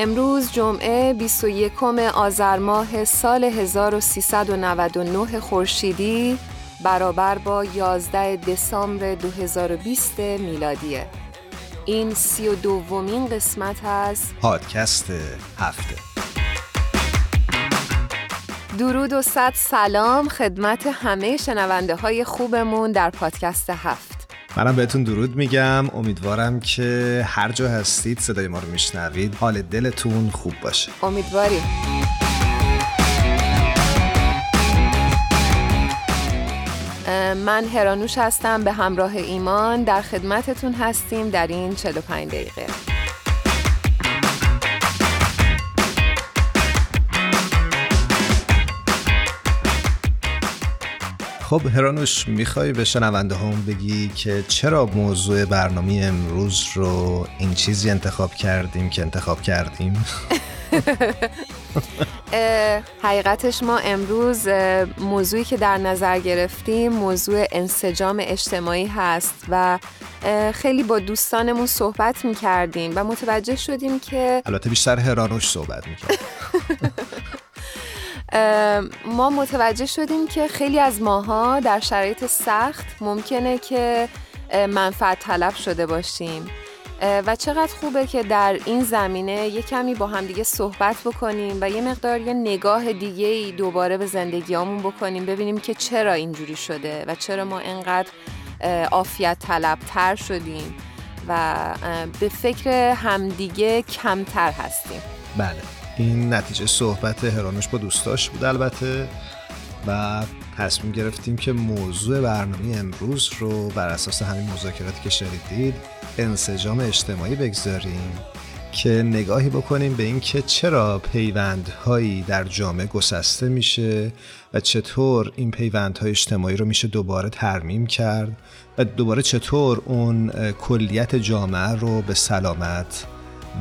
امروز جمعه 21 آذر ماه سال 1399 خورشیدی برابر با 11 دسامبر 2020 میلادیه. این سی و دومین قسمت از پادکست هفته. درود و صد سلام خدمت همه شنونده های خوبمون در پادکست هفت. منم بهتون درود میگم. امیدوارم که هر جا هستید صدای ما رو میشنوید. حال دلتون خوب باشه. امیدواریم. من هرانوش هستم به همراه ایمان در خدمتتون هستیم در این 45 دقیقه. خب هرانوش می‌خوای به شنونده هم بگی که چرا موضوع برنامه امروز رو این چیزی انتخاب کردیم که انتخاب کردیم؟ حقیقتش ما امروز موضوعی که در نظر گرفتیم موضوع انسجام اجتماعی هست و خیلی با دوستانمون صحبت می‌کردیم و متوجه شدیم که البته بیشتر هرانوش صحبت می‌کرد. ما متوجه شدیم که خیلی از ماها در شرایط سخت ممکنه که منفعت طلب شده باشیم. و چقدر خوبه که در این زمینه یه کمی با همدیگه صحبت بکنیم و یه مقدار یه نگاه دیگه ای دوباره به زندگیامون بکنیم ببینیم که چرا اینجوری شده و چرا ما انقدر عافیت طلب تر شدیم و به فکر همدیگه کمتر هستیم. بله. این نتیجه صحبت هرانوش با دوستاش بود البته و تصمیم گرفتیم که موضوع برنامه امروز رو بر اساس همین مذاکراتی که شنیدید انسجام اجتماعی بگذاریم که نگاهی بکنیم به اینکه چرا پیوندهایی در جامعه گسسته میشه و چطور این پیوندهای اجتماعی رو میشه دوباره ترمیم کرد و دوباره چطور اون کلیت جامعه رو به سلامت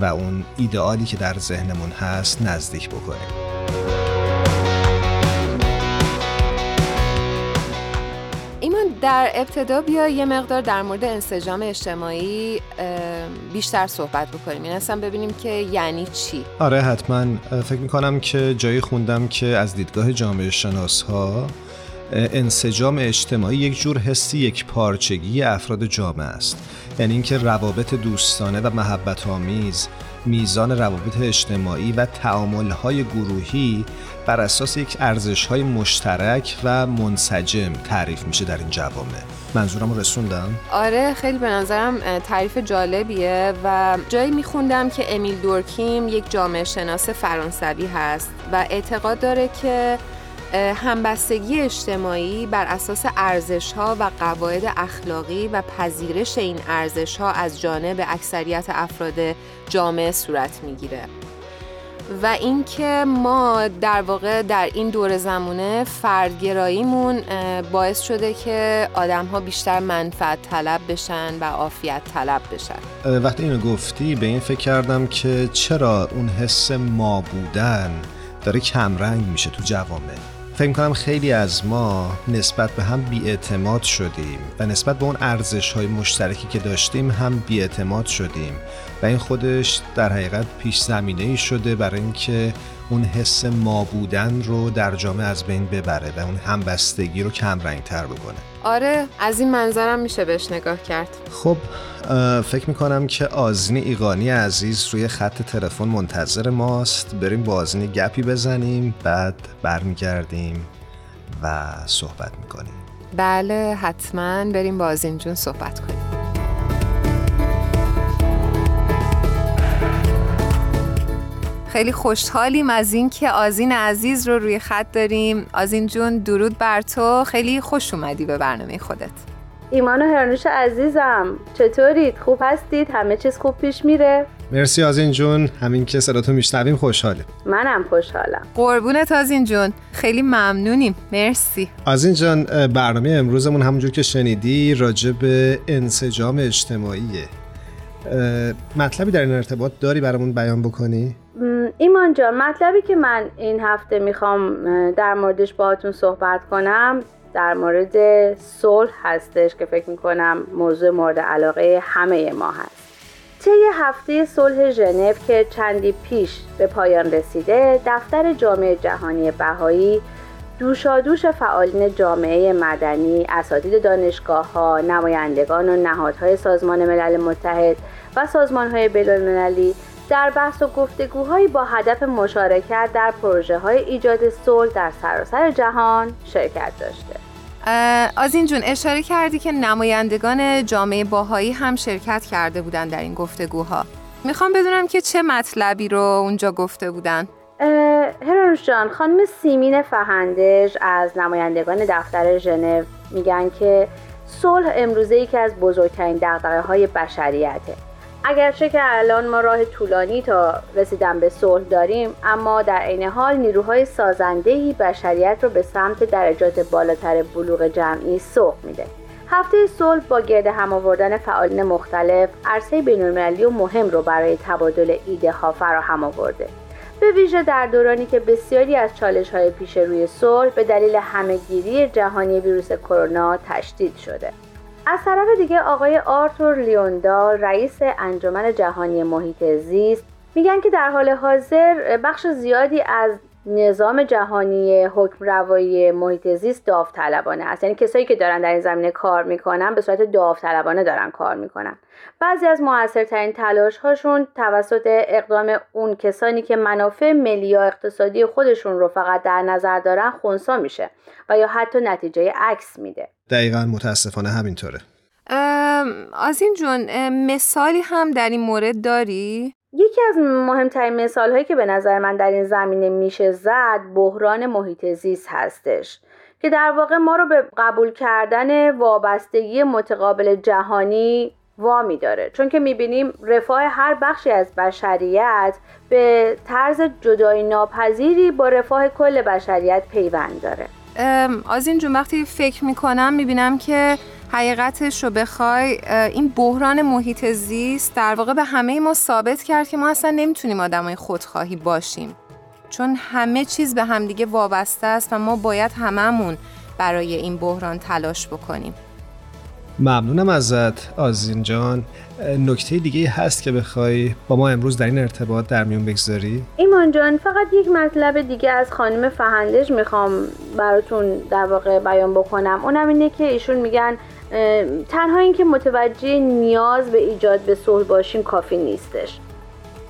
و اون ایدئالی که در ذهنمون هست نزدیک بکنیم ایمان در ابتدا بیا یه مقدار در مورد انسجام اجتماعی بیشتر صحبت بکنیم. این اصلا ببینیم که یعنی چی. آره حتما. فکر می‌کنم که جایی خوندم که از دیدگاه جامعه شناس ها انسجام اجتماعی یک جور حسی یک پارچگی افراد جامعه است یعنی اینکه روابط دوستانه و محبت آمیز میزان روابط اجتماعی و های گروهی بر اساس یک های مشترک و منسجم تعریف میشه در این جوامع منظورم رسوندم؟ آره خیلی به نظرم تعریف جالبیه و جایی میخوندم که امیل دورکیم یک جامعه شناس فرانسوی هست و اعتقاد داره که همبستگی اجتماعی بر اساس ارزش ها و قواعد اخلاقی و پذیرش این ارزش ها از جانب اکثریت افراد جامعه صورت می‌گیره. و اینکه ما در واقع در این دور زمونه فردگراییمون باعث شده که آدم ها بیشتر منفعت طلب بشن و عافیت طلب بشن. وقتی اینو گفتی به این فکر کردم که چرا اون حس ما بودن داره کمرنگ میشه تو جوامع؟ فکر کنم خیلی از ما نسبت به هم بیاعتماد شدیم و نسبت به اون ارزش های مشترکی که داشتیم هم بیاعتماد شدیم. و این خودش در حقیقت پیش زمینه ای شده برای اینکه اون حس ما بودن رو در جامعه از بین ببره و اون همبستگی رو کم رنگ تر بکنه. آره از این منظرم میشه بهش نگاه کرد. خب فکر می‌کنم که آزین ایقانی عزیز روی خط تلفن منتظر ماست. بریم با آزین گپی بزنیم بعد برمیگردیم و صحبت می‌کنیم. بله حتما بریم با آزین جون صحبت کنیم. خیلی خوشحالیم از اینکه آزین عزیز رو روی خط داریم. آزین جون درود بر تو. خیلی خوش اومدی به برنامه خودت. ایمان و هرانوش عزیزم چطورید؟ خوب هستید؟ همه چیز خوب پیش میره؟ مرسی آزین جون. همین که صداتو میشنویم خوشحاله. منم خوشحالم. قربونت آزین جون. خیلی ممنونیم. مرسی. آزین جان برنامه امروزمون همونجور که شنیدی راجع به انسجام اجتماعیه. مطلبی در این ارتباط داری برامون بیان بکنی؟ ایمان جان مطلبی که من این هفته می‌خوام در موردش باهاتون صحبت کنم در مورد صلح هستش که فکر می‌کنم موضوع مورد علاقه همه ما هست. طی هفته صلح ژنو که چندی پیش به پایان رسیده دفتر جامعه جهانی بهایی دوشادوش فعالین جامعه مدنی، اساتید دانشگاه ها، نمایندگان و نهادهای سازمان ملل متحد و سازمان های بین در بحث و گفتگوهایی با هدف مشارکت در پروژه های ایجاد صلح در سراسر جهان شرکت داشته. از این جون اشاره کردی که نمایندگان جامعه باهایی هم شرکت کرده بودن در این گفتگوها. می‌خوام بدونم که چه مطلبی رو اونجا گفته بودن. هرانوش جان خانم سیمین فهندش از نمایندگان دفتر ژنو میگن که صلح امروزه یکی از بزرگترین دقدقه های بشریته اگرچه که الان ما راه طولانی تا رسیدن به صلح داریم اما در عین حال نیروهای سازندهی بشریت رو به سمت درجات بالاتر بلوغ جمعی سوق میده. هفته صلح با گرد هم آوردن فعالین مختلف عرصه بینالمللی و مهم رو برای تبادل ایده ها فراهم آورده. به ویژه در دورانی که بسیاری از چالش های پیش روی صلح به دلیل همهگیری جهانی ویروس کرونا تشدید شده. از طرف دیگه آقای آرتور لیوندال رئیس انجمن جهانی محیط زیست میگن که در حال حاضر بخش زیادی از نظام جهانی حکم روایی محیط زیست داوطلبانه است. یعنی کسایی که دارن در این زمینه کار می‌کنن به صورت داوطلبانه دارن کار می‌کنن. بعضی از موثرترین تلاش هاشون توسط اقدام اون کسانی که منافع ملی یا اقتصادی خودشون رو فقط در نظر دارن خونسا میشه و یا حتی نتیجه عکس میده. دقیقا متاسفانه همینطوره. این جون مثالی هم در این مورد داری؟ یکی از مهمترین مثال هایی که به نظر من در این زمینه میشه زد بحران محیط زیست هستش که در واقع ما رو به قبول کردن وابستگی متقابل جهانی وامی داره. چون که می‌بینیم رفاه هر بخشی از بشریت به طرز جدایی ناپذیری با رفاه کل بشریت پیوند داره. از این جون وقتی فکر می‌کنم می‌بینم که حقیقتش رو بخوای این بحران محیط زیست در واقع به همه ما ثابت کرد که ما اصلا نمی‌تونیم آدمای خودخواهی باشیم. چون همه چیز به همدیگه وابسته است و ما باید هممون برای این بحران تلاش بکنیم. ممنونم ازت آزین جان. نکته دیگه هست که بخوای با ما امروز در این ارتباط در میون بگذاری؟ ایمان جان فقط یک مطلب دیگه از خانم فهندش می‌خوام براتون در واقع بیان بکنم. اونم اینه که ایشون میگن تنها اینکه متوجه نیاز به ایجاد به صلح باشیم کافی نیستش.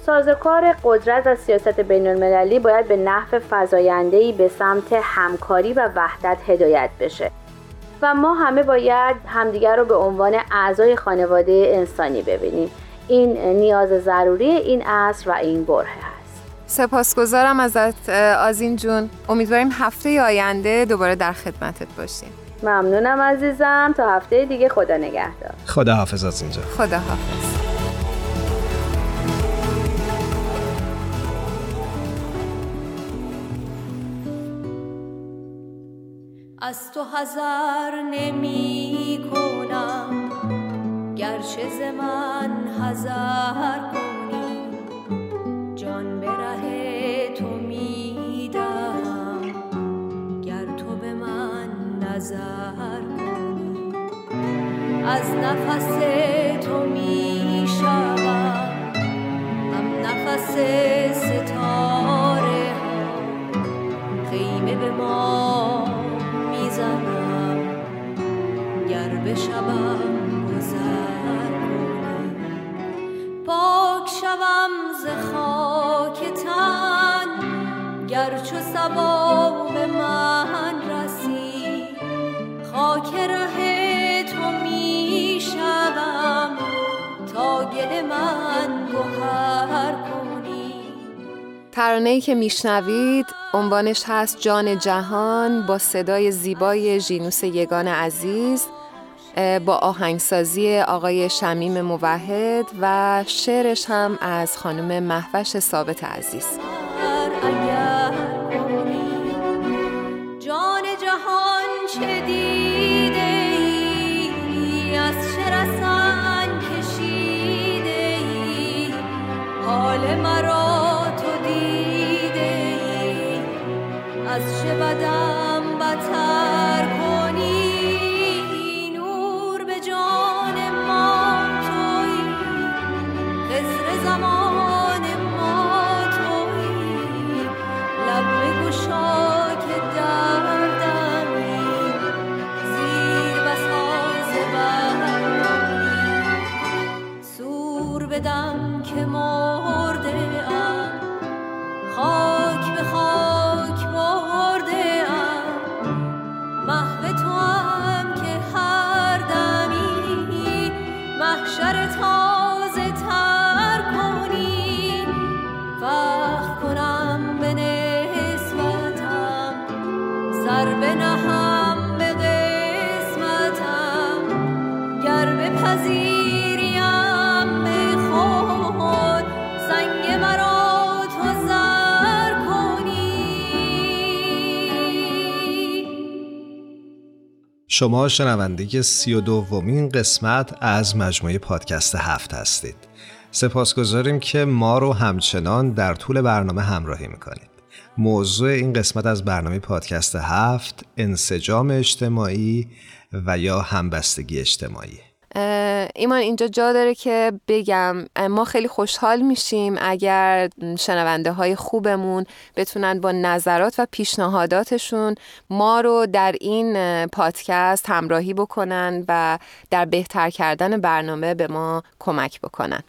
سازکار قدرت و سیاست بین المللی باید به نحو فضایندهی به سمت همکاری و وحدت هدایت بشه. و ما همه باید همدیگر رو به عنوان اعضای خانواده انسانی ببینیم. این نیاز ضروری این عصر و این بره هست سپاسگزارم ازت آزین جون. امیدواریم هفته آینده دوباره در خدمتت باشیم. ممنونم عزیزم. تا هفته دیگه خدا نگهدار. خدا حافظ از اینجا. خدا حافظ از تو حذر نمی کنم. گرچه ز من حذر کنی. جان به ره تو می نظر از نفس تو می شود هم نفس ستاره ها خیمه به ما می‌زنم گر به شبم گذر کنی. پاک شوم ز خاک تن. گر چو سبا به من ترانه ای که میشنوید عنوانش هست جان جهان با صدای زیبای ژینوس یگان عزیز با آهنگسازی آقای شمیم موحد و شعرش هم از خانم محوش ثابت عزیز. جان جهان چه چه بدم شما شنونده سی و دومین قسمت از مجموعه پادکست هفت هستید. سپاسگزاریم که ما رو همچنان در طول برنامه همراهی می‌کنید. موضوع این قسمت از برنامه پادکست هفت انسجام اجتماعی و یا همبستگی اجتماعی. ایمان اینجا جا داره که بگم ما خیلی خوشحال میشیم اگر شنونده های خوبمون بتونن با نظرات و پیشنهاداتشون ما رو در این پادکست همراهی بکنن و در بهتر کردن برنامه به ما کمک بکنن.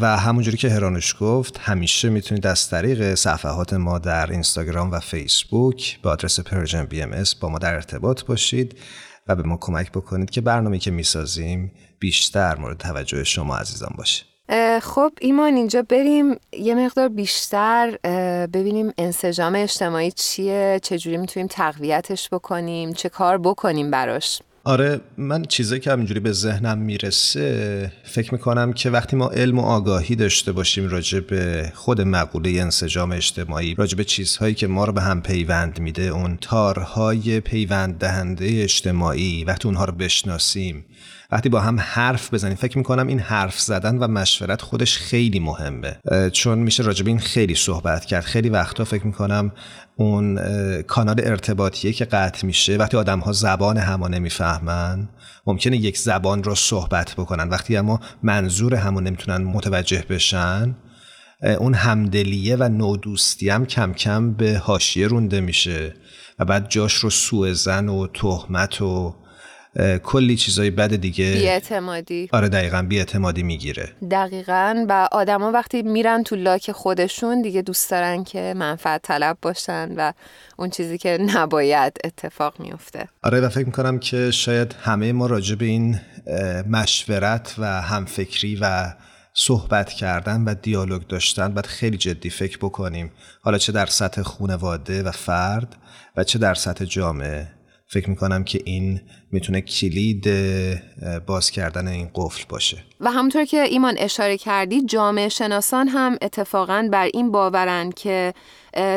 و همونجوری که هرانوش گفت همیشه می‌تونید از طریق صفحات ما در اینستاگرام و فیسبوک به آدرس Persian BM با ما در ارتباط باشید. و به ما کمک بکنید که برنامه که می‌سازیم بیشتر مورد توجه شما عزیزان باشه. خب ایمان اینجا بریم. یه مقدار بیشتر ببینیم انسجام اجتماعی چیه چجوری می‌تونیم تقویتش بکنیم چه کار بکنیم براش. آره من چیزایی که همینجوری به ذهنم می‌رسه فکر می‌کنم که وقتی ما علم و آگاهی داشته باشیم راجع به خود مقوله انسجام اجتماعی راجع به چیزهایی که ما رو به هم پیوند میده اون تارهای پیوند دهنده اجتماعی وقتی اونها رو بشناسیم وقتی با هم حرف بزنیم فکر می‌کنم این حرف زدن و مشورت خودش خیلی مهمه. چون میشه راجع به این خیلی صحبت کرد. خیلی وقتا فکر می‌کنم اون کانال ارتباطیه که قطع میشه وقتی آدم ها زبان همو نمی‌فهمن ممکنه یک زبان رو صحبت بکنن. وقتی اما منظور همو نمی‌تونن متوجه بشن اون همدلیه و نودوستی هم کم کم به حاشیه رونده میشه. و بعد جاش رو سوء زن و تهمت و کلی چیزای بد دیگه. بیاعتمادی. آره دقیقا بیاعتمادی می‌گیره. دقیقا. و آدما وقتی میرن تو لاک خودشون دیگه دوست دارن که منفعت طلب باشن و اون چیزی که نباید اتفاق میفته آره و فکر می‌کنم که شاید همه ما راجع به این مشورت و همفکری و صحبت کردن و دیالوگ داشتن باید خیلی جدی فکر بکنیم. حالا چه در سطح خانواده و فرد و چه در سطح جامعه. فکر می‌کنم که این می‌تونه کلید باز کردن این قفل باشه و همونطور که ایمان اشاره کردی جامعه شناسان هم اتفاقا بر این باورن که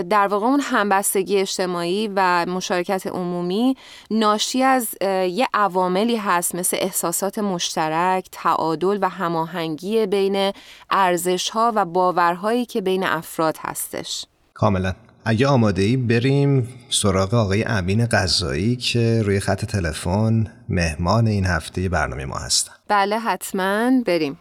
در واقع اون همبستگی اجتماعی و مشارکت عمومی ناشی از یه عواملی هست مثل احساسات مشترک، تعادل و هماهنگی بین ارزش‌ها و باورهایی که بین افراد هستش. کاملا اگه آماده ای بریم سراغ آقای امین قضایی که روی خط تلفن مهمان این هفته برنامه ما هستن بله حتما بریم.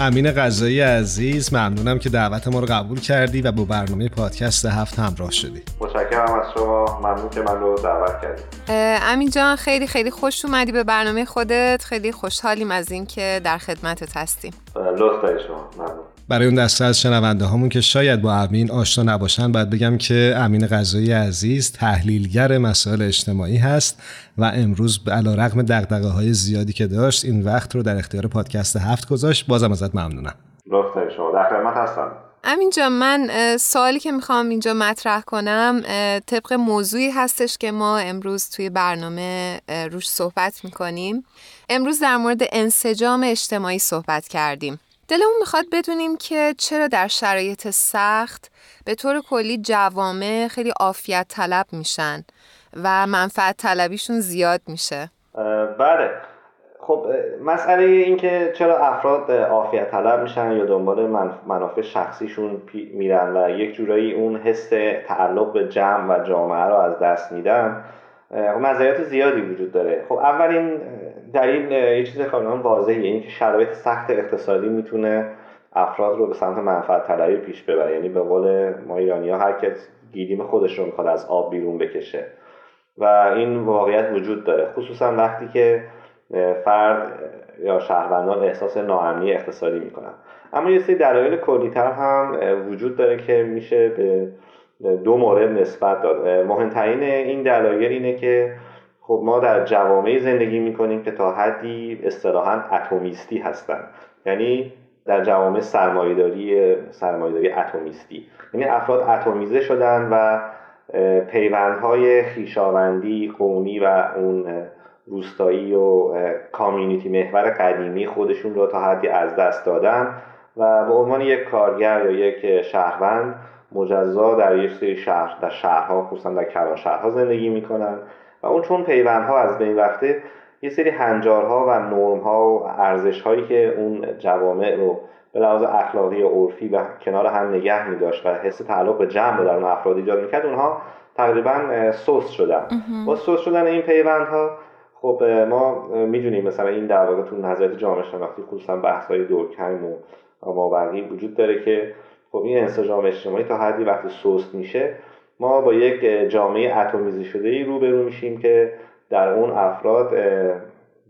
امین غذایی عزیز ممنونم که دعوت ما رو قبول کردی و با برنامه پادکست هفت همراه شدی. متشکرم از شما ممنون که من رو دعوت کردید اه، امین جان خیلی خیلی خوش اومدی به برنامه خودت. خیلی خوشحالیم از اینکه در خدمتت هستیم. لطف شما. ممنون. برای اون دسته از شنونده هامون که شاید با امین آشنا نباشن باید بگم که امین غذایی عزیز تحلیلگر مسائل اجتماعی هست و امروز به علا رقم دقدقه های زیادی که داشت این وقت رو در اختیار پادکست هفت گذاشت. بازم ازت ممنونم. لطف دارید شما. در خدمت هستم. امین جان من سوالی که می‌خوام اینجا مطرح کنم طبق موضوعی هستش که ما امروز توی برنامه روش صحبت می‌کنیم. امروز در مورد انسجام اجتماعی صحبت کردیم. دلمون می‌خواد بدونیم که چرا در شرایط سخت به طور کلی جوامع خیلی عافیت طلب میشن و منفعت طلبیشون زیاد میشه. بله. خب مسئله این که چرا افراد عافیت طلب میشن یا دنبال منافع شخصیشون میرن و یک جورایی اون حس تعلق به جمع و جامعه رو از دست میدن. خب نظریات زیادی وجود داره. خب اولین اه، یه چیز کاملا واضحه این که شرایط سخت اقتصادی می‌تونه افراد رو به سمت منفعت طلبی پیش ببره. یعنی به قول ما ایرانی ها هر کس گیریم خودش رو می‌خواد از آب بیرون بکشه. و این واقعیت وجود داره. خصوصا وقتی که فرد یا شهروندان احساس ناامنی اقتصادی می‌کنن. اما یه سری دلایل کلیتر هم وجود داره که میشه به دو مورد نسبت داد. مهمترین این دلایل اینه که خب ما در جوامعی زندگی می‌کنیم که تا حدی اصطلاحا اتمیستی هستن. یعنی در جوامع سرمایه‌داری سرمایه‌داری اتمیستی. یعنی افراد اتمیزه شدن و پیوندهای خیشاوندی قومی و اون روستایی و کامیونیتی محور قدیمی خودشون رو تا حدی از دست دادن و به عنوان یک کارگر یا یک شهروند مجزا در یک سری شهر در شهرها خصوصا در کلان شهرها زندگی می‌کنن و اون چون پیوندها از بین رفته یه سری هنجارها و نرمها و ارزشهایی که اون جوامع رو به لحاظ اخلاقی و عرفی و کنار هم نگه میداشت و حس تعلق به جمع رو در اون افراد ایجاد می‌کرد اونها تقریبا سست شدن. با سست شدن این پیوندها خب ما می‌دونیم مثلا این در واقع تو نظریات جامعه شناختی خصوصا بحث های دورکهیم و مابقی وجود داره که خب این انسجام اجتماعی تا حدی وقتی سست میشه ما با یک جامعه اتمیزی شده ای روبرو میشیم که در اون افراد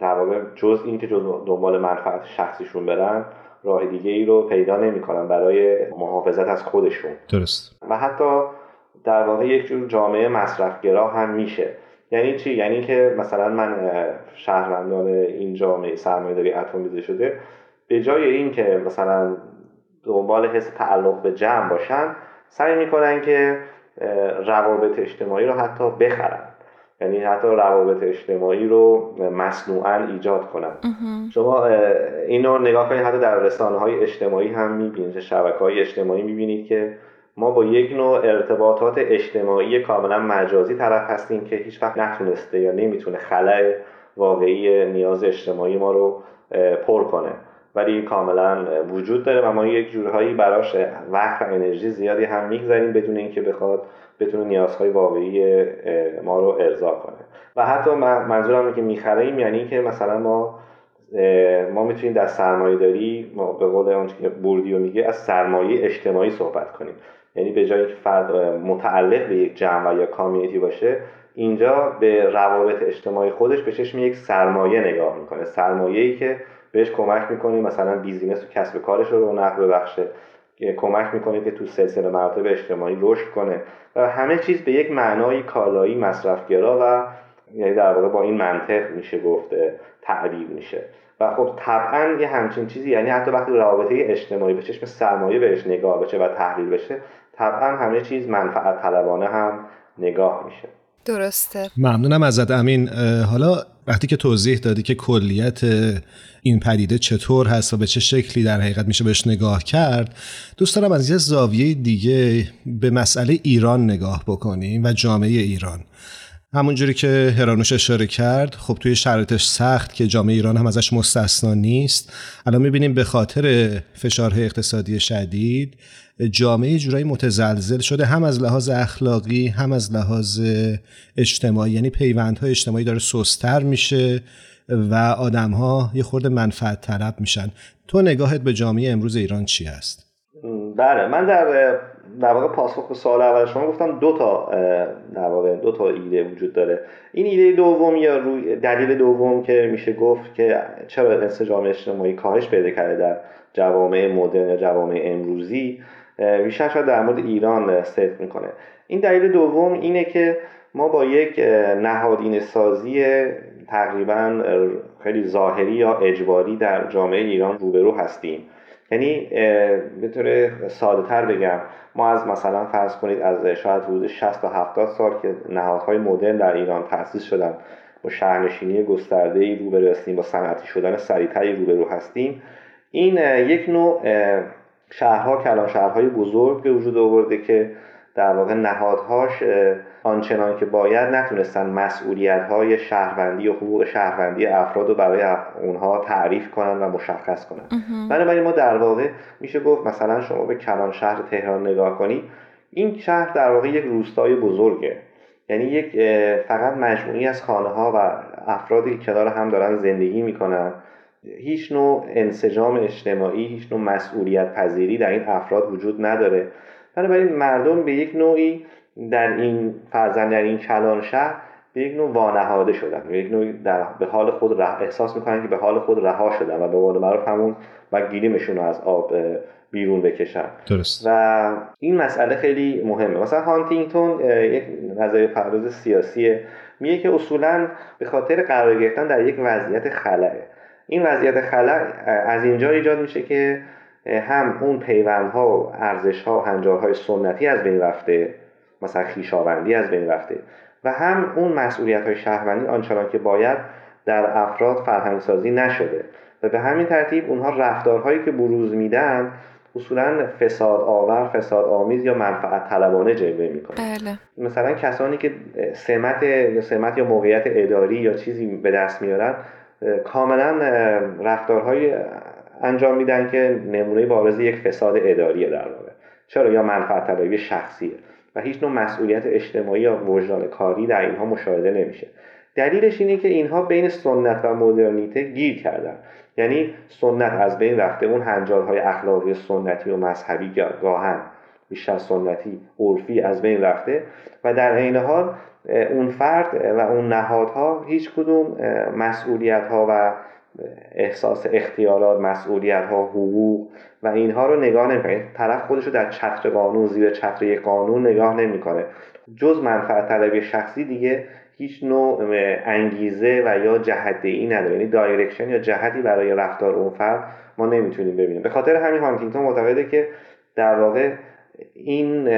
در واقع جز این که جز دنبال منفعت شخصیشون برن راه دیگه ای رو پیدا نمی‌کنن برای محافظت از خودشون. درست. و حتی در واقع یک جور جامعه مصرفگرا هم میشه. یعنی چی؟ یعنی که مثلا من شهروندان این جامعه سرمایه‌داری اتمیزه شده به جای اینکه مثلا دنبال حس تعلق به جمع باشن سعی می‌کنن که روابط اجتماعی رو حتی بخرن. یعنی حتی روابط اجتماعی رو مصنوعا ایجاد کنن. شما اینو نگاه کنید حتی در رسانه های اجتماعی هم می‌بینید شبکه های اجتماعی می‌بینید که ما با یک نوع ارتباطات اجتماعی کاملا مجازی طرف هستیم که هیچ وقت نتونسته یا نمی‌تونه خلأ واقعی نیاز اجتماعی ما رو پر کنه. ولی کاملا وجود داره و ما یک جورهایی براش وقت و انرژی زیادی هم می‌گذاریم بدون اینکه بخواد بتونه نیازهای واقعی ما رو ارضا کنه. و حتی من- منظورم که می‌خریم یعنی که مثلا ما ما می‌تونیم در سرمایه داری ما به قول اون که بوردیو میگه از سرمایه اجتماعی صحبت کنیم. یعنی به جای که فرد متعلق به یک جمع یا community باشه اینجا به روابط اجتماعی خودش به چشم یک سرمایه نگاه می‌کنه. سرمایه‌ای که بهش کمک می‌کنه مثلا business و کسب کارش رو رونق ببخشه. کمک می‌کنه که تو سلسله مراتب اجتماعی رشد کنه. و همه چیز به یک معنای کالایی مصرفگرا و یعنی در واقع با این منطق میشه گفت اه، تعبیر میشه. و خب طبعا یه همچین چیزی یعنی حتی وقتی رابطه اجتماعی به چشم سرمایه بهش نگاه بشه و تحلیل بشه طبعا همه چیز منفعت طلبانه هم نگاه میشه. درسته. ممنونم ازت امین. حالا وقتی که توضیح دادی که کلیت این پدیده چطور هست و به چه شکلی در حقیقت میشه بهش نگاه کرد دوست دارم از یه زاویه دیگه به مسئله ایران نگاه بکنیم و جامعه ایران. همونجوری که هرانوش اشاره کرد خب توی شرایطش سخت که جامعه ایران هم ازش مستثنا نیست. الان می‌بینیم به خاطر فشارهای اقتصادی شدید جامعه جورایی متزلزل شده هم از لحاظ اخلاقی هم از لحاظ اجتماعی. یعنی پیوندهای اجتماعی داره سستر میشه و آدم ها یه خورده منفعت طلب میشن. تو نگاهت به جامعه امروز ایران چی هست؟ بله من در در واقع پاسخ به سوال اول شما گفتم دو تا در واقع دو تا ایده وجود داره. این ایده دوم یا روی دلیل دوم که میشه گفت که چرا انسجام اجتماعی کاهش پیدا کرده در جوامع مدرن یا جوامع امروزی بیشتر شاید در مورد ایران صدق می‌کنه. این دلیل دوم اینه که ما با یک نهادین سازی تقریبا خیلی ظاهری یا اجباری در جامعه ایران روبرو هستیم. یعنی به طور ساده تر بگم ما از مثلا فرض کنید از شاید حدود 60 تا 70 سال که نهادهای مدرن در ایران تأسیس شدن با شهرنشینی گسترده ای روبرو هستیم با صنعتی شدن سریعتری روبرو هستیم. این یک نوع شهرها کلان شهرهای بزرگ به وجود آورده که در واقع نهادهاش آنچنان که باید نتونستن مسئولیت های شهروندی و حقوق شهروندی افراد رو برای اونها تعریف کنن و مشخص کنن. بنابراین ما در واقع میشه گفت مثلا شما به کلان شهر تهران نگاه کنی این شهر در واقع یک روستای بزرگه. یعنی یک فقط مجموعی از خانه ها و افرادی که کنار هم دارن زندگی می‌کنن. هیچ نوع انسجام اجتماعی هیچ نوع مسئولیت پذیری در این افراد وجود نداره. بنابراین مردم به یک نوعی در این فرزند در این کلان شهر به یک نوع وانهاده شدن. به یک نوع در به حال خود احساس می‌کنن که به حال خود رها شدن و به قول معروف همون و گیریمشون رو از آب بیرون بکشن. درست. و این مسئله خیلی مهمه. مثلا هانتینگتون یک نظریه پرداز سیاسیه میگه که اصولا به خاطر قرار گرفتن در یک وضعیت خلعه. این وضعیت خلع از اینجا ایجاد میشه که هم اون پیوندها و ارزشها و هنجارهای سنتی از بین رفته مثلا خیشاوندی از بین رفته و هم اون مسئولیت های شهروندی آنچنان که باید در افراد فرهنگسازی نشده و به همین ترتیب اونها رفتارهایی که بروز میدن اصولا فساد آور فساد آمیز یا منفعت طلبانه جلوه می‌کنه بله. مثلا کسانی که سمت یا سمت یا موقعیت اداری یا چیزی به دست میارن کاملا رفتارهای انجام میدن که نمونه بارز یک فساد اداریه در واقع. چرا؟ یا منفعت طلبی شخصیه. و هیچ نوع مسئولیت اجتماعی یا وجدان کاری در اینها مشاهده نمیشه. دلیلش اینه که اینها بین سنت و مدرنیته گیر کردن. یعنی سنت از بین رفته اون هنجارهای اخلاقی سنتی و مذهبی گاهن. بیشتر سنتی عرفی از بین رفته. و در عین حال اون فرد و اون نهادها هیچ کدوم مسئولیت ها و احساس اختیارات مسئولیت ها حقوق و اینها رو نگاه نمی‌کنه. طرف خودش رو در چتر قانون زیر چتر یک قانون نگاه نمی‌کنه. جز منفعت طلبی شخصی دیگه هیچ نوع انگیزه و یا جهته ای نداره. یعنی direction یا جهتی برای رفتار اون فرد ما نمی‌تونیم ببینیم. به خاطر همین هانتینگتون معتقده که در واقع این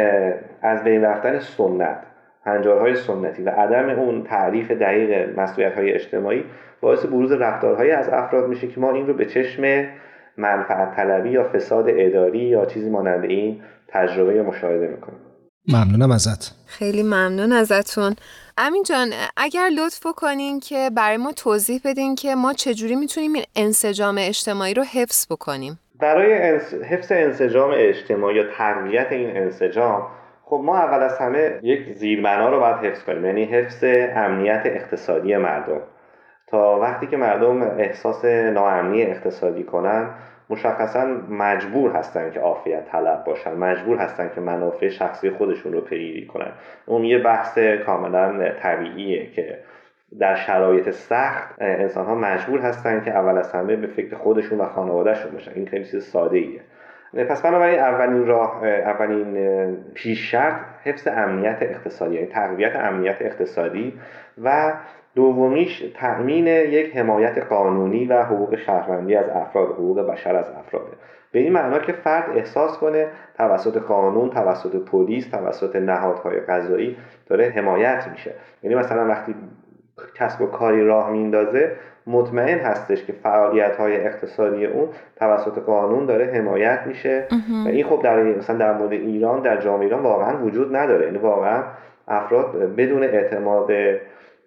از بین رفتن سنت هنجارهای سنتی و عدم اون تعریف دقیق مسئولیت های اجتماعی باعث بروز رفتارهایی از افراد میشه که ما این رو به چشم منفعت طلبی یا فساد اداری یا چیزی مانند این تجربه یا مشاهده می‌کنیم. ممنونم ازت. خیلی ممنون ازتون. امین جان اگر لطف کنین که برای ما توضیح بدین که ما چجوری می‌تونیم این انسجام اجتماعی رو حفظ بکنیم. برای انس... حفظ انسجام اجتماعی یا تقویت این انسجام خب ما اول از همه یک زیربنا رو باید حفظ کنیم یعنی حفظ امنیت اقتصادی مردم. تا وقتی که مردم احساس ناامنی اقتصادی کنن مشخصا مجبور هستن که عافیت طلب باشن مجبور هستن که منافع شخصی خودشون رو پیگیری کنن. اون یه بحث کاملا طبیعیه که در شرایط سخت انسان ها مجبور هستن که اول از همه به فکر خودشون و خانوادهشون باشن. این خیلی چیز ساده ایه پس بنابراین اولین راه اولین پیش شرط حفظ امنیت اقتصادی یعنی تقویت امنیت اقتصادی و دومیش تأمین یک حمایت قانونی و حقوق شهروندی از افراد حقوق بشر از افراده. به این معنا که فرد احساس کنه توسط قانون توسط پلیس توسط نهادهای قضایی داره حمایت میشه. یعنی مثلا وقتی کسب و کاری راه میندازه مطمئن هستش که فعالیت های اقتصادی اون توسط قانون داره حمایت میشه. و این خب در مثلا در مورد ایران در جامعه ایران واقعا وجود نداره. یعنی واقعا افراد بدون اعتماد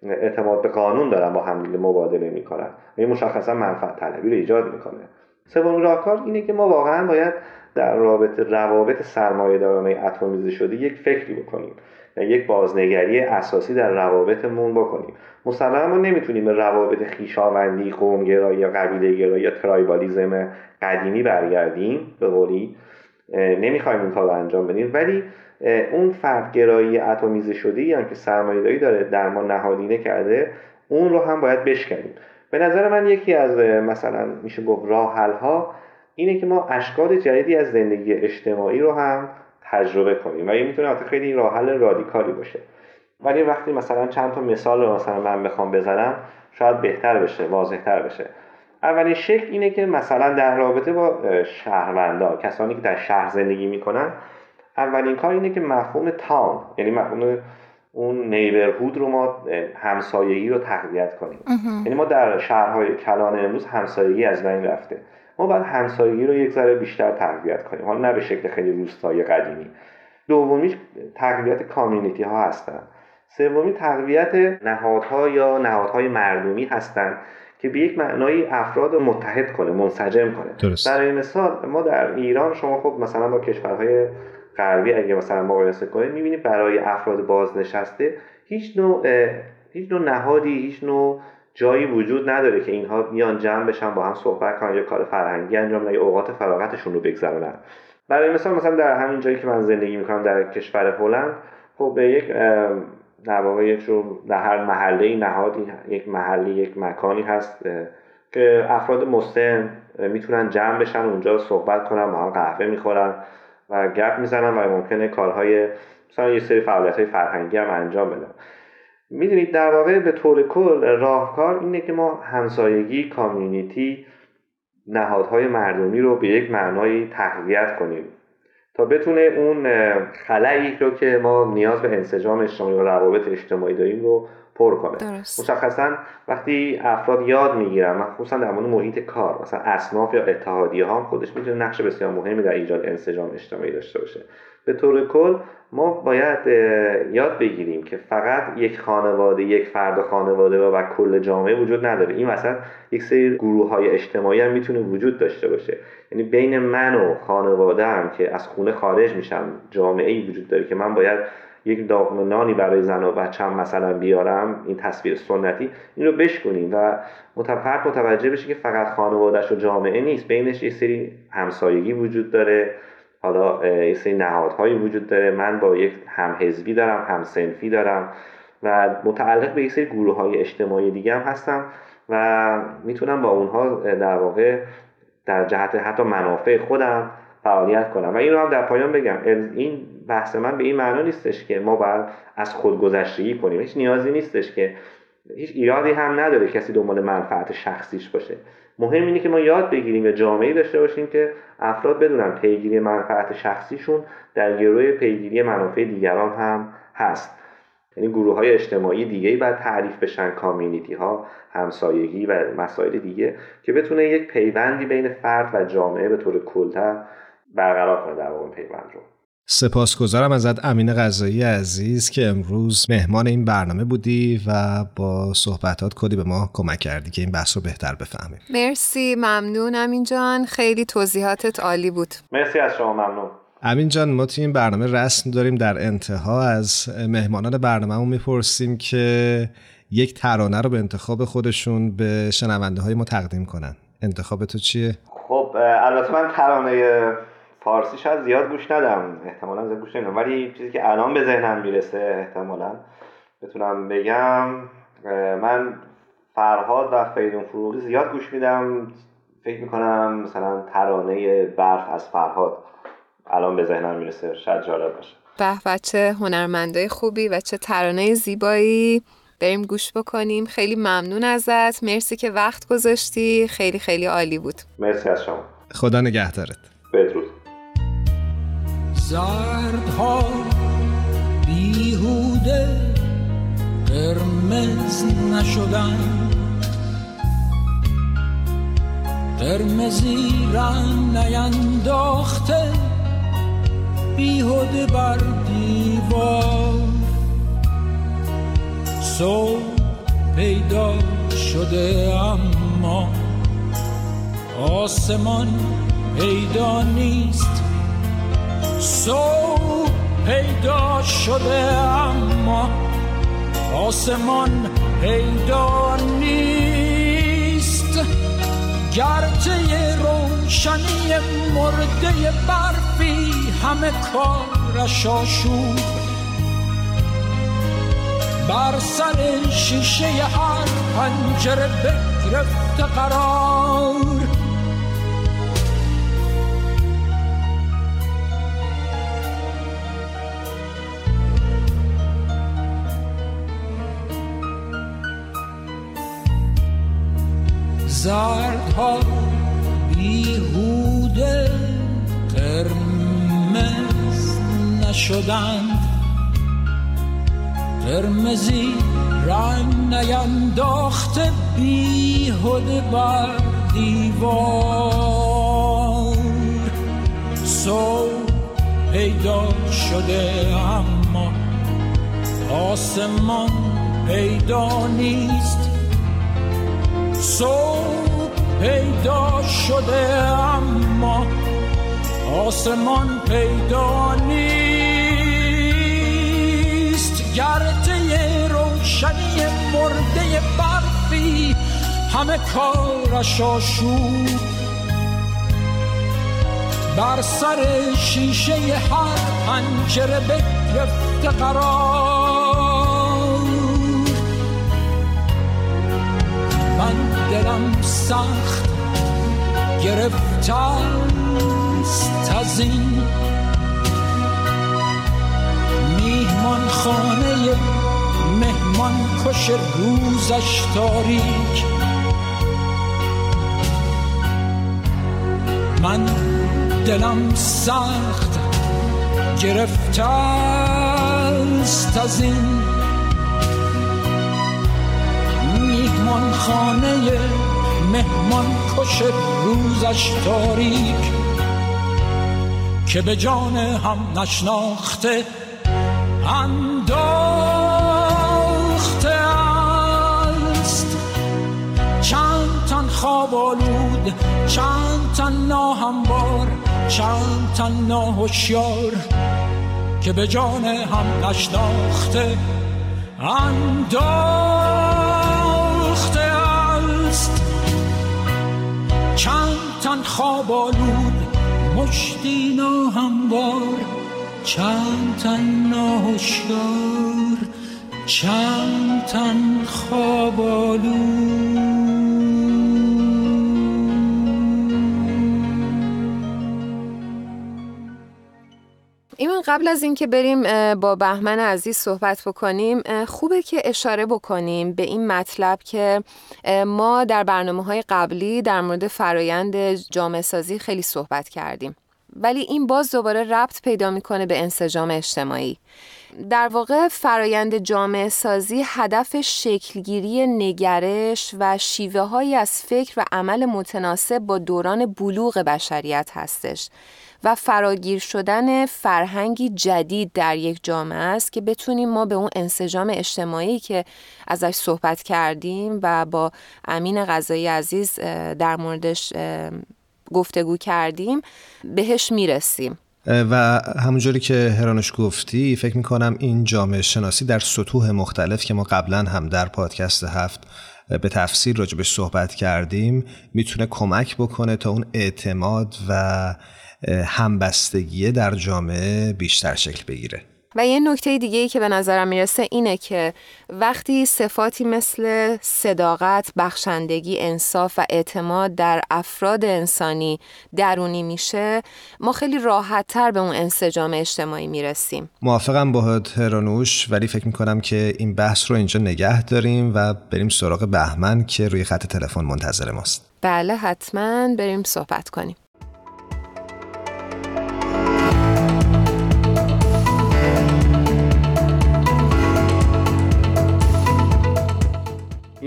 اعتماد به قانون دارن با همدیگه مبادله می‌کنن. این مشخصا منفعت طلبی رو ایجاد می‌کنه. سومین راهکار اینه که ما واقعا باید در رابطه روابط سرمایه‌دارانه اتمیزه شده یک فکری بکنیم. یک بازنگری اساسی در روابطمون بکنیم. مسلما ما نمی‌تونیم به روابط خیشاوندی قومگرایی یا قبیله گرایی یا ترایبالیزم قدیمی برگردیم به قولی. نمی‌خوایم این کار انجام بدیم. ولی اون فردگرایی اتمیزه شده ای هم که سرمایه‌داری داره در ما نهادینه کرده اون رو هم باید بشکنیم. به نظر من یکی از مثلا میشه گفت راه ها اینه که ما اشکال جدیدی از زندگی اجتماعی رو هم تجربه کنیم. و این می‌تونه خیلی راه حل رادیکالی باشه. ولی وقتی مثلا چند تا مثال رو مثلا من بخوام بزنم شاید بهتر بشه واضحتر بشه. اولین شکل اینه که مثلا در رابطه با شهروندا کسانی که در شهر زندگی می‌کنن اولین کار اینه که مفهوم تاون یعنی مفهوم اون نیبرهود رو ما همسایگی رو تقویت کنیم. یعنی ما در شهرهای کلان امروز همسایگی از بین رفته. ما باید همسایگی رو یک ذره بیشتر تقویت کنیم. حالا نه به شکل خیلی روستایی قدیمی. دومیش تقویت کامیونیتی ها هستن. سومی تقویت نهادها یا نهادهای مردمی هستند که به یک معنای افراد متحد کنه منسجم کنه. درست. برای مثال ما در ایران شما خب مثلا با کشورهای غربی اگه مثلا مقایسه کنید می‌بینید برای افراد بازنشسته هیچ نوع هیچ نوع نهادی هیچ نوع جایی وجود نداره که اینها بیان جمع بشن با هم صحبت کنن یا کار فرهنگی انجام بدن یا اوقات فراغتشون رو بگذرونن. برای مثال مثلا در همین جایی که من زندگی می‌کنم در کشور هلند خب به یک در واقع یک در هر محله نهادی یک محلی یک مکانی هست که افراد مسن می‌تونن جمع بشن اونجا صحبت کنن با هم قهوه می‌خورن و گپ می‌زنن و ممکنه کارهای مثلا یه سری فعالیت های فرهنگی هم انجام بدن. می‌دونید در واقع به طور کل راهکار اینه که ما همسایگی کامیونیتی نهادهای مردمی رو به یک معنای تقویت کنیم تا بتونه اون خلایی رو که ما نیاز به انسجام اجتماعی و روابط اجتماعی داریم رو پر کنه درست. مشخصا وقتی افراد یاد می‌گیرن خصوصا در مورد محیط کار مثلا اصناف یا اتحادیه ها هم خودش می‌تونه نقش بسیار مهمی در ایجاد انسجام اجتماعی داشته باشه. به طور کل ما باید یاد بگیریم که فقط یک خانواده یک فرد خانواده و کل جامعه وجود نداره. این مثلا یک سری گروه های اجتماعی هم می‌تونه وجود داشته باشه. یعنی بین من و خانواده هم که از خونه خارج میشم جامعه ای وجود داره که من باید یک داغم نانی برای زن و بچم مثلا بیارم این تصویر سنتی این رو بشکنیم و متفرد متوجه بشه که فقط خانوادهش و جامعه نیست. بینش یه سری همسایگی وجود داره. حالا یه سری نهادهایی وجود داره. من با یک همحزبی دارم همسنفی دارم و متعلق به یک سری گروه های اجتماعی دیگه هم هستم و می‌تونم با اونها در واقع در جهت حتی منافع خودم فعالیت کنم. و این رو هم در پایان بگم. این بحث من به این معنا نیستش که ما باید از خودگذشتگی کنیم. هیچ نیازی نیستش که هیچ ایرادی هم نداره کسی دنبال منفعت شخصیش باشه. مهم اینه که ما یاد بگیریم و جامعه داشته باشیم که افراد بدونن پیگیری منفعت شخصیشون در گروه پیگیری منافع دیگران هم هست. یعنی گروه های اجتماعی دیگه ای باید تعریف بشن کامیونیتی ها همسایگی و مسائل دیگه که بتونه یک پیوندی بین فرد و جامعه به طور کلتر برقرار کنه در واقع پیوند رو. سپاسگزارم ازت امین غذایی عزیز که امروز مهمان این برنامه بودی و با صحبتات کلی به ما کمک کردی که این بحث رو بهتر بفهمیم. مرسی ممنون امین جان. خیلی توضیحاتت عالی بود. مرسی از شما ممنون. امین جان ما توی این برنامه رسم داریم در انتها از مهمانان برنامه می‌پرسیم که یک ترانه رو به انتخاب خودشون به شنونده های ما تقدیم کنن. انتخاب تو چیه؟ خب البته من ترانه فارسی شاید زیاد گوش ندم. احتمالا زیاد گوش نمیدم. ولی چیزی که الان به ذهنم می‌رسه احتمالا بتونم بگم من فرهاد و فریدون فروغی زیاد گوش میدم. فکر می‌کنم مثلا ترانه برف از فرهاد الان به ذهنم می‌رسه. شاید جالب باشه. به بچه هنرمندای خوبی و چه ترانه زیبایی. بریم گوش بکنیم. خیلی ممنون ازت. مرسی که وقت گذاشتی. خیلی خیلی عالی بود. مرسی از شما. خدا نگهدارت. زردها بیهوده قرمز نشدن. قرمزی رنگ نینداخته بیهوده بر دیوار. صبح پیدا شده اما آسمان پیدا نیست. صبح پیدا شده اما آسمان پیدا نیست. گرچه روشنی مرده برفی همه کارش آشوب. بر سر شیشه هر پنجره بگرفته قرار. زردها بیهوده قرمز نشدند. قرمزی رنگ نینداخته بیهوده بر دیوار. صبح پیدا شده اما آسمان پیدا نیست. صبح پیدا شده اما آسمان پیدا نیست. گرده روشنی مرده برفی همه کارش آشوب. بر سر شیشه هر پنجره بگرفته قرار. من دلم سخت گرفته است از این میهمان خانه مهمان کش روزش تاریک. من دلم سخت گرفته است از این میهمان خانه مهمان کش روزش تاریک که به جان هم نشناخته انداخته است. چند تن خواب آلود چند تن ناهموار چند تن ناهوشیار که به جان هم نشناخته انداخته خواب آلود مشتی ناهموار چند تن ناهوشیار چند تن خواب ایمان قبل از اینکه بریم با بهمن عزیز صحبت بکنیم خوبه که اشاره بکنیم به این مطلب که ما در برنامه های قبلی در مورد فرایند جامعه سازی خیلی صحبت کردیم. ولی این باز دوباره ربط پیدا می‌کنه به انسجام اجتماعی. در واقع فرایند جامعه سازی هدف شکلگیری نگرش و شیوه هایی از فکر و عمل متناسب با دوران بلوغ بشریت هستش. و فراگیر شدن فرهنگی جدید در یک جامعه است که بتونیم ما به اون انسجام اجتماعی که ازش صحبت کردیم و با امین غذایی عزیز در موردش گفتگو کردیم بهش می‌رسیم. و همونجوری که هرانوش گفتی فکر می‌کنم این جامعه شناسی در سطوح مختلف که ما قبلا هم در پادکست هفت به تفصیل راجبش صحبت کردیم می‌تونه کمک بکنه تا اون اعتماد و همبستگی در جامعه بیشتر شکل بگیره. و یه نکته دیگه ای که به نظرم می‌رسه اینه که وقتی صفاتی مثل صداقت، بخشندگی، انصاف و اعتماد در افراد انسانی درونی میشه ما خیلی راحت تر به اون انسجام اجتماعی می‌رسیم. موافقم با هرانوش ولی فکر می‌کنم که این بحث رو اینجا نگه داریم و بریم سراغ بهمن که روی خط تلفن منتظر ماست. بله حتما بریم صحبت کنیم.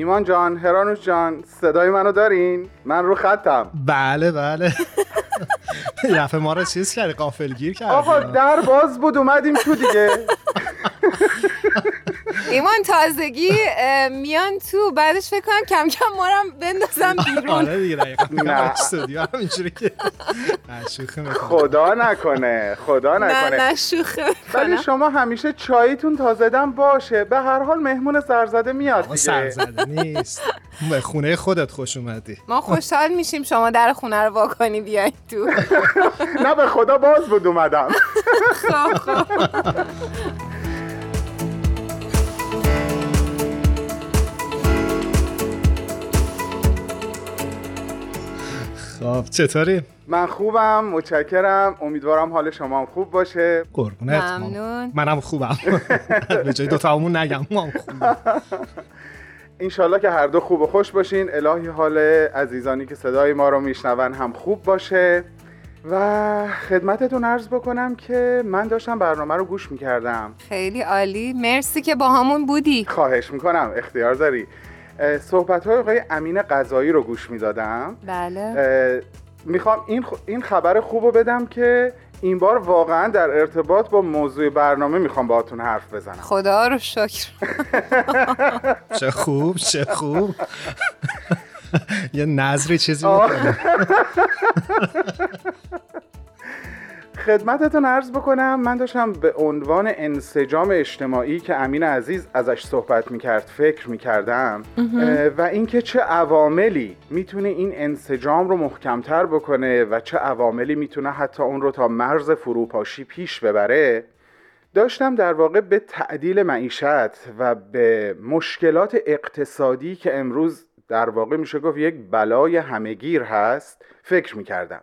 ایمان جان هرانوش جان صدای منو دارین؟ من رو خطم. بله بله. یفه ما رو چیز کردی قافلگیر کردی. آقا در باز بود اومدیم تو دیگه. ایمان تازگی میان تو بعدش فکر کنم کم کم ما رو هم بندازم بیرون. آره دیگه دقیقا همینجوری که. خدا نکنه خدا نه نکنه. نه شوخه ولی شما همیشه چایتون تازه دم باشه. به هر حال مهمون سرزده میاد دیگه. سرزده نیست. به خونه خودت خوش اومدی. ما خوشحال میشیم شما در خونه رو واکنی بیاین تو. نه به خدا باز بود اومدم. خب خب. خب چطوری؟ من خوبم متشکرم. امیدوارم حال شما هم خوب باشه. قربونت ممنون. منم خوبم. به جای دوتامون نگم ما هم خوبیم. انشالله که هر دو خوب و خوش باشین. الهی حال عزیزانی که صدای ما رو میشنون هم خوب باشه. و خدمتتون عرض بکنم که من داشتم برنامه رو گوش می‌کردم. خیلی عالی. مرسی که با همون بودی. خواهش می‌کنم. اختیار داری. صحبت های آقای امین قضایی رو گوش می‌دادم. بله. می‌خوام این, خ- این خبر خوب رو بدم که این بار واقعا در ارتباط با موضوع برنامه می‌خوام باهاتون حرف بزنم. خدا رو شکر. چه خوب چه خوب. یه نظری چیزی خدمتتون عرض بکنم. من داشتم به عنوان انسجام اجتماعی که امین عزیز ازش صحبت می‌کرد فکر می‌کردم و اینکه چه عواملی می‌تونه این انسجام رو محکمتر بکنه و چه عواملی می‌تونه حتی اون رو تا مرز فروپاشی پیش ببره داشتم در واقع به تعدیل معیشت و به مشکلات اقتصادی که امروز در واقع میشه گفت یک بلای همهگیر هست فکر می‌کردم.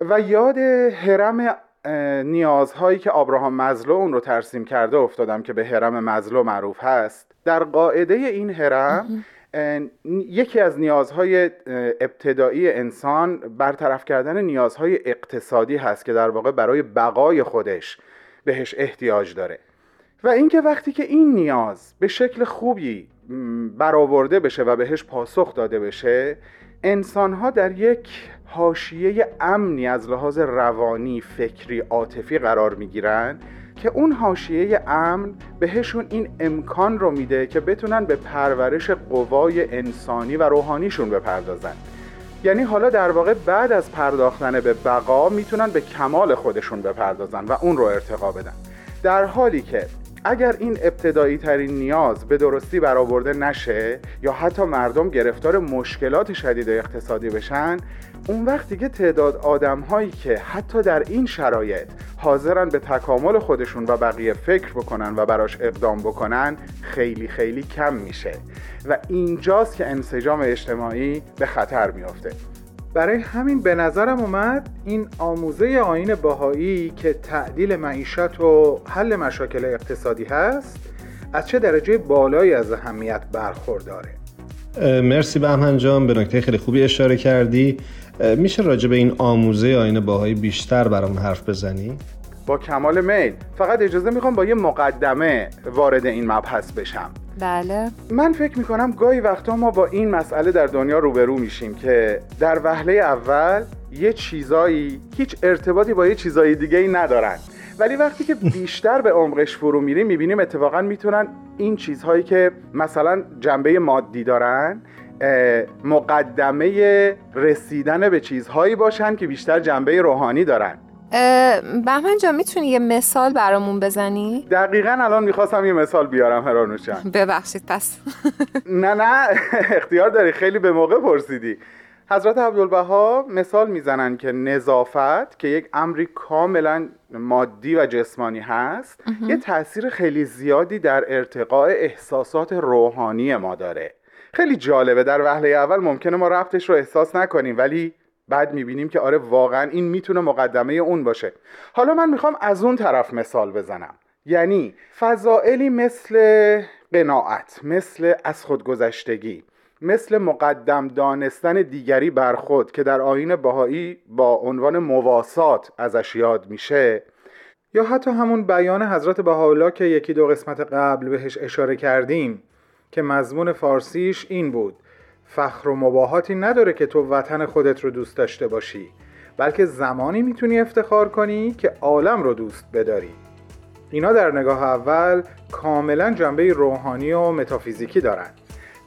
و یاد هرم نیازهایی که آبراهام مزلو اون رو ترسیم کرده افتادم که به هرم مزلو معروف هست. در قاعده این هرم یکی از نیازهای ابتدایی انسان برطرف کردن نیازهای اقتصادی هست که در واقع برای بقای خودش بهش احتیاج داره. و اینکه وقتی که این نیاز به شکل خوبی برآورده بشه و بهش پاسخ داده بشه انسانها در یک حاشیه امنی از لحاظ روانی، فکری، عاطفی قرار می‌گیرن که اون حاشیه امن بهشون این امکان رو میده که بتونن به پرورش قوای انسانی و روحانیشون بپردازن. یعنی حالا در واقع بعد از پرداختن به بقا می‌تونن به کمال خودشون بپردازن و اون رو ارتقا بدن. در حالی که اگر این ابتدایی ترین نیاز به درستی برآورده نشه یا حتی مردم گرفتار مشکلات شدید اقتصادی بشن اون وقت دیگه تعداد آدم هایی که حتی در این شرایط حاضرن به تکامل خودشون و بقیه فکر بکنن و براش اقدام بکنن خیلی خیلی کم میشه. و اینجاست که انسجام اجتماعی به خطر میافته. برای همین به نظرم اومد این آموزه آین باهایی که تعدیل معیشت و حل مشاکل اقتصادی هست از چه درجه بالایی از اهمیت برخورداره مرسی بهمن جان به نکته خیلی خوبی اشاره کردی میشه راجع به این آموزه آین باهایی بیشتر برامون حرف بزنی؟ با کمال میل. فقط اجازه می‌خوام با یه مقدمه وارد این مبحث بشم. بله. من فکر می‌کنم گاهی وقتا ما با این مسئله در دنیا روبرو میشیم که در وهله اول یه چیزایی هیچ ارتباطی با یه چیزایی دیگه ای ندارن. ولی وقتی که بیشتر به عمقش فرو میریم می‌بینیم اتفاقا می‌تونن این چیزهایی که مثلا جنبه مادی دارن مقدمه رسیدن به چیزهایی باشن که بیشتر جنبه روحانی دارن. بهمن جان می‌تونی یه مثال برامون بزنی؟ دقیقا الان می‌خواستم یه مثال بیارم هرانوش جان. ببخشید پس نه نه اختیار داری خیلی به موقع پرسیدی حضرت عبدالبها مثال می‌زنن که نظافت که یک امری کاملا مادی و جسمانی هست یه تاثیر خیلی زیادی در ارتقاء احساسات روحانی ما داره خیلی جالبه در وهله اول ممکنه ما رفتش رو احساس نکنیم ولی بعد می‌بینیم که آره واقعا این می‌تونه مقدمه اون باشه. حالا من می‌خوام از اون طرف مثال بزنم. یعنی فضائلی مثل قناعت مثل از خودگذشتگی مثل مقدم دانستن دیگری بر خود که در آین بهایی با عنوان مواسات ازش یاد میشه یا حتی همون بیان حضرت بهاءالله که یکی دو قسمت قبل بهش اشاره کردیم که مضمون فارسیش این بود. فخر و مباهاتی نداره که تو وطن خودت رو دوست داشته باشی بلکه زمانی می‌تونی افتخار کنی که عالم رو دوست بداری. اینا در نگاه اول کاملا جنبه روحانی و متافیزیکی دارن.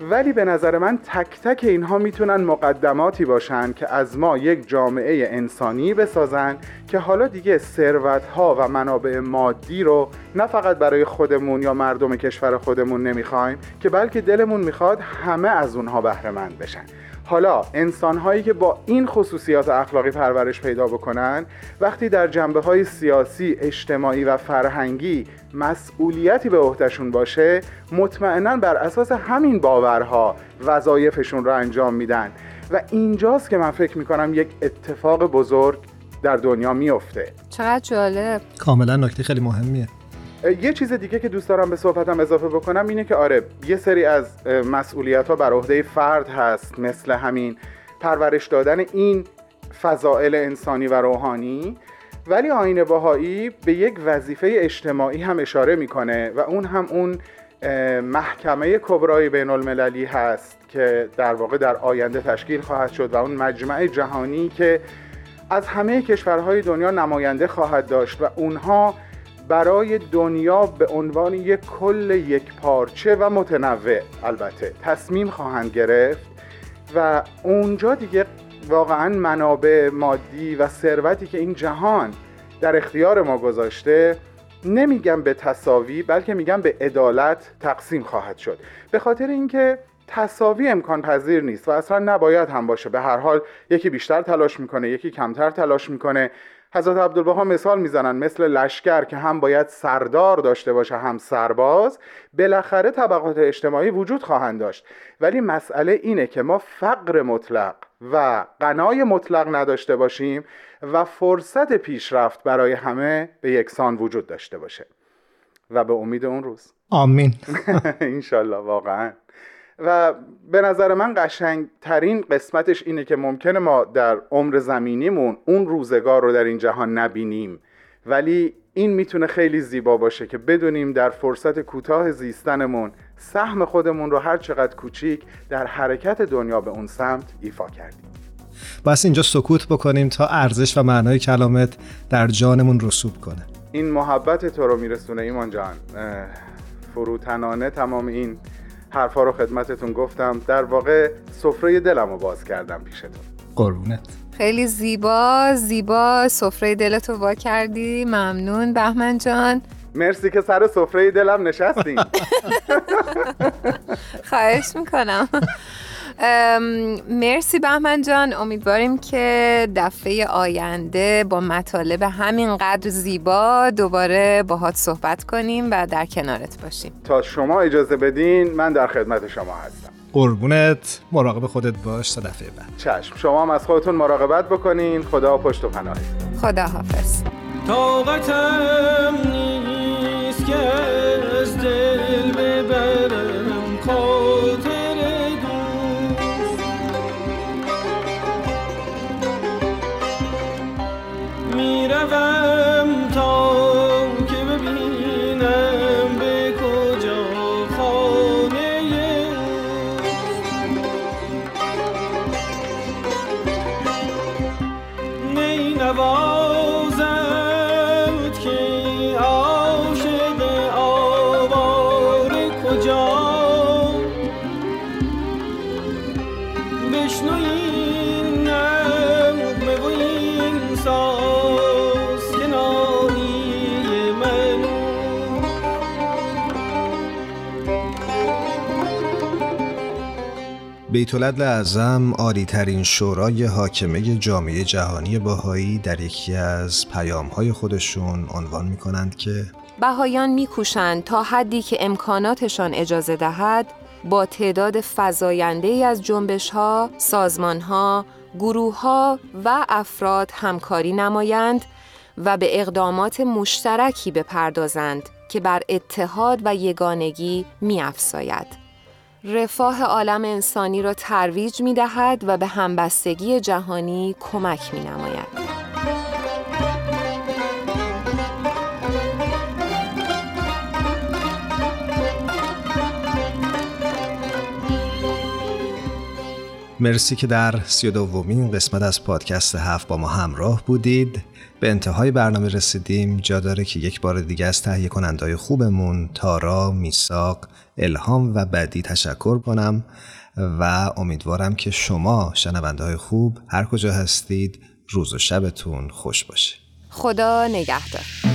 ولی به نظر من تک تک اینها می‌تونن مقدماتی باشن که از ما یک جامعه انسانی بسازن که حالا دیگه ثروت ها و منابع مادی رو نه فقط برای خودمون یا مردم کشور خودمون نمی‌خوایم که بلکه دلمون می‌خواد همه از اونها بهره مند بشن. حالا انسان هایی که با این خصوصیات اخلاقی پرورش پیدا بکنن وقتی در جنبه های سیاسی، اجتماعی و فرهنگی مسئولیتی به عهدهشون باشه مطمئنا بر اساس همین باورها وظایفشون رو انجام میدن. و اینجاست که من فکر می‌کنم یک اتفاق بزرگ در دنیا میفته چقدر جالب. کاملا نکته خیلی مهمیه. یه چیز دیگه که دوست دارم به صحبتم اضافه بکنم اینه که آره یه سری از مسئولیت ها بر عهده فرد هست مثل همین پرورش دادن این فضائل انسانی و روحانی. ولی آین باهایی به یک وظیفه اجتماعی هم اشاره می‌کنه و اون هم اون محکمه کبرای بین المللی هست که در واقع در آینده تشکیل خواهد شد و اون مجمع جهانی که از همه کشورهای دنیا نماینده خواهد داشت و اونها برای دنیا به عنوان یک کل یک پارچه و متنوع. البته تصمیم خواهند گرفت و اونجا دیگه واقعا منابع مادی و ثروتی که این جهان در اختیار ما گذاشته نمیگم به تصاوی بلکه میگم به عدالت تقسیم خواهد شد. به خاطر اینکه تصاوی امکان پذیر نیست و اصلا نباید هم باشه. به هر حال یکی بیشتر تلاش می‌کنه یکی کمتر تلاش می‌کنه. حضرت عبدالبها مثال می‌زنن مثل لشکر که هم باید سردار داشته باشه هم سرباز بالاخره طبقات اجتماعی وجود خواهند داشت. ولی مسئله اینه که ما فقر مطلق و قنای مطلق نداشته باشیم و فرصت پیشرفت برای همه به یکسان وجود داشته باشه. و به امید اون روز. آمین. انشالله واقعا. و به نظر من قشنگترین قسمتش اینه که ممکنه ما در عمر زمینیمون اون روزگار رو در این جهان نبینیم. ولی این می‌تونه خیلی زیبا باشه که بدونیم در فرصت کوتاه زیستنمون سهم خودمون رو هر چقدر کوچیک در حرکت دنیا به اون سمت ایفا کردیم. بس اینجا سکوت بکنیم تا ارزش و معنای کلامت در جانمون رسوب کنه. این محبت تو رو میرسونه ایمان جان. فروتنانه تمام این حرفا رو خدمتتون گفتم. در واقع سفره دلم رو باز کردم پیشتون. قربونت. خیلی زیبا زیبا. سفره دلتو وا کردی. ممنون. بهمن جان. مرسی که سر سفره دلم نشستین. خواهش می‌کنم. مرسی بهمن جان. امیدواریم که دفعه آینده با مطالب همینقدر زیبا دوباره باهات صحبت کنیم و در کنارت باشیم. تا شما اجازه بدین من در خدمت شما هستم. قربونت. مراقب خودت باش تا دفعه بعد. چشم. شما هم از خودتون مراقبت بکنین. خدا پشت و پناهتون خدا حافظ. طاقتم نیست که از دل ببرم. خاطر Miravan. بیت العدل اعظم عالی ترین شورای حاکمه جامعه جهانی باهایی در یکی از پیام های خودشون عنوان می کنند که بهایان میکوشند تا حدی که امکاناتشان اجازه دهد با تعداد فزاینده ای از جنبش ها، سازمان ها، گروه ها و افراد همکاری نمایند و به اقدامات مشترکی بپردازند که بر اتحاد و یگانگی میافزاید. رفاه عالم انسانی را ترویج می دهد و به همبستگی جهانی کمک می نماید. مرسی که در سی دومین قسمت از پادکست هفت با ما همراه بودید به انتهای برنامه رسیدیم. جا داره که یک بار دیگه از تهیه کنندهای خوبمون تارا، میساق، الهام و بدی تشکر کنم و امیدوارم که شما شنونده های خوب هر کجا هستید روز و شبتون خوش باشه. خدا نگهدار.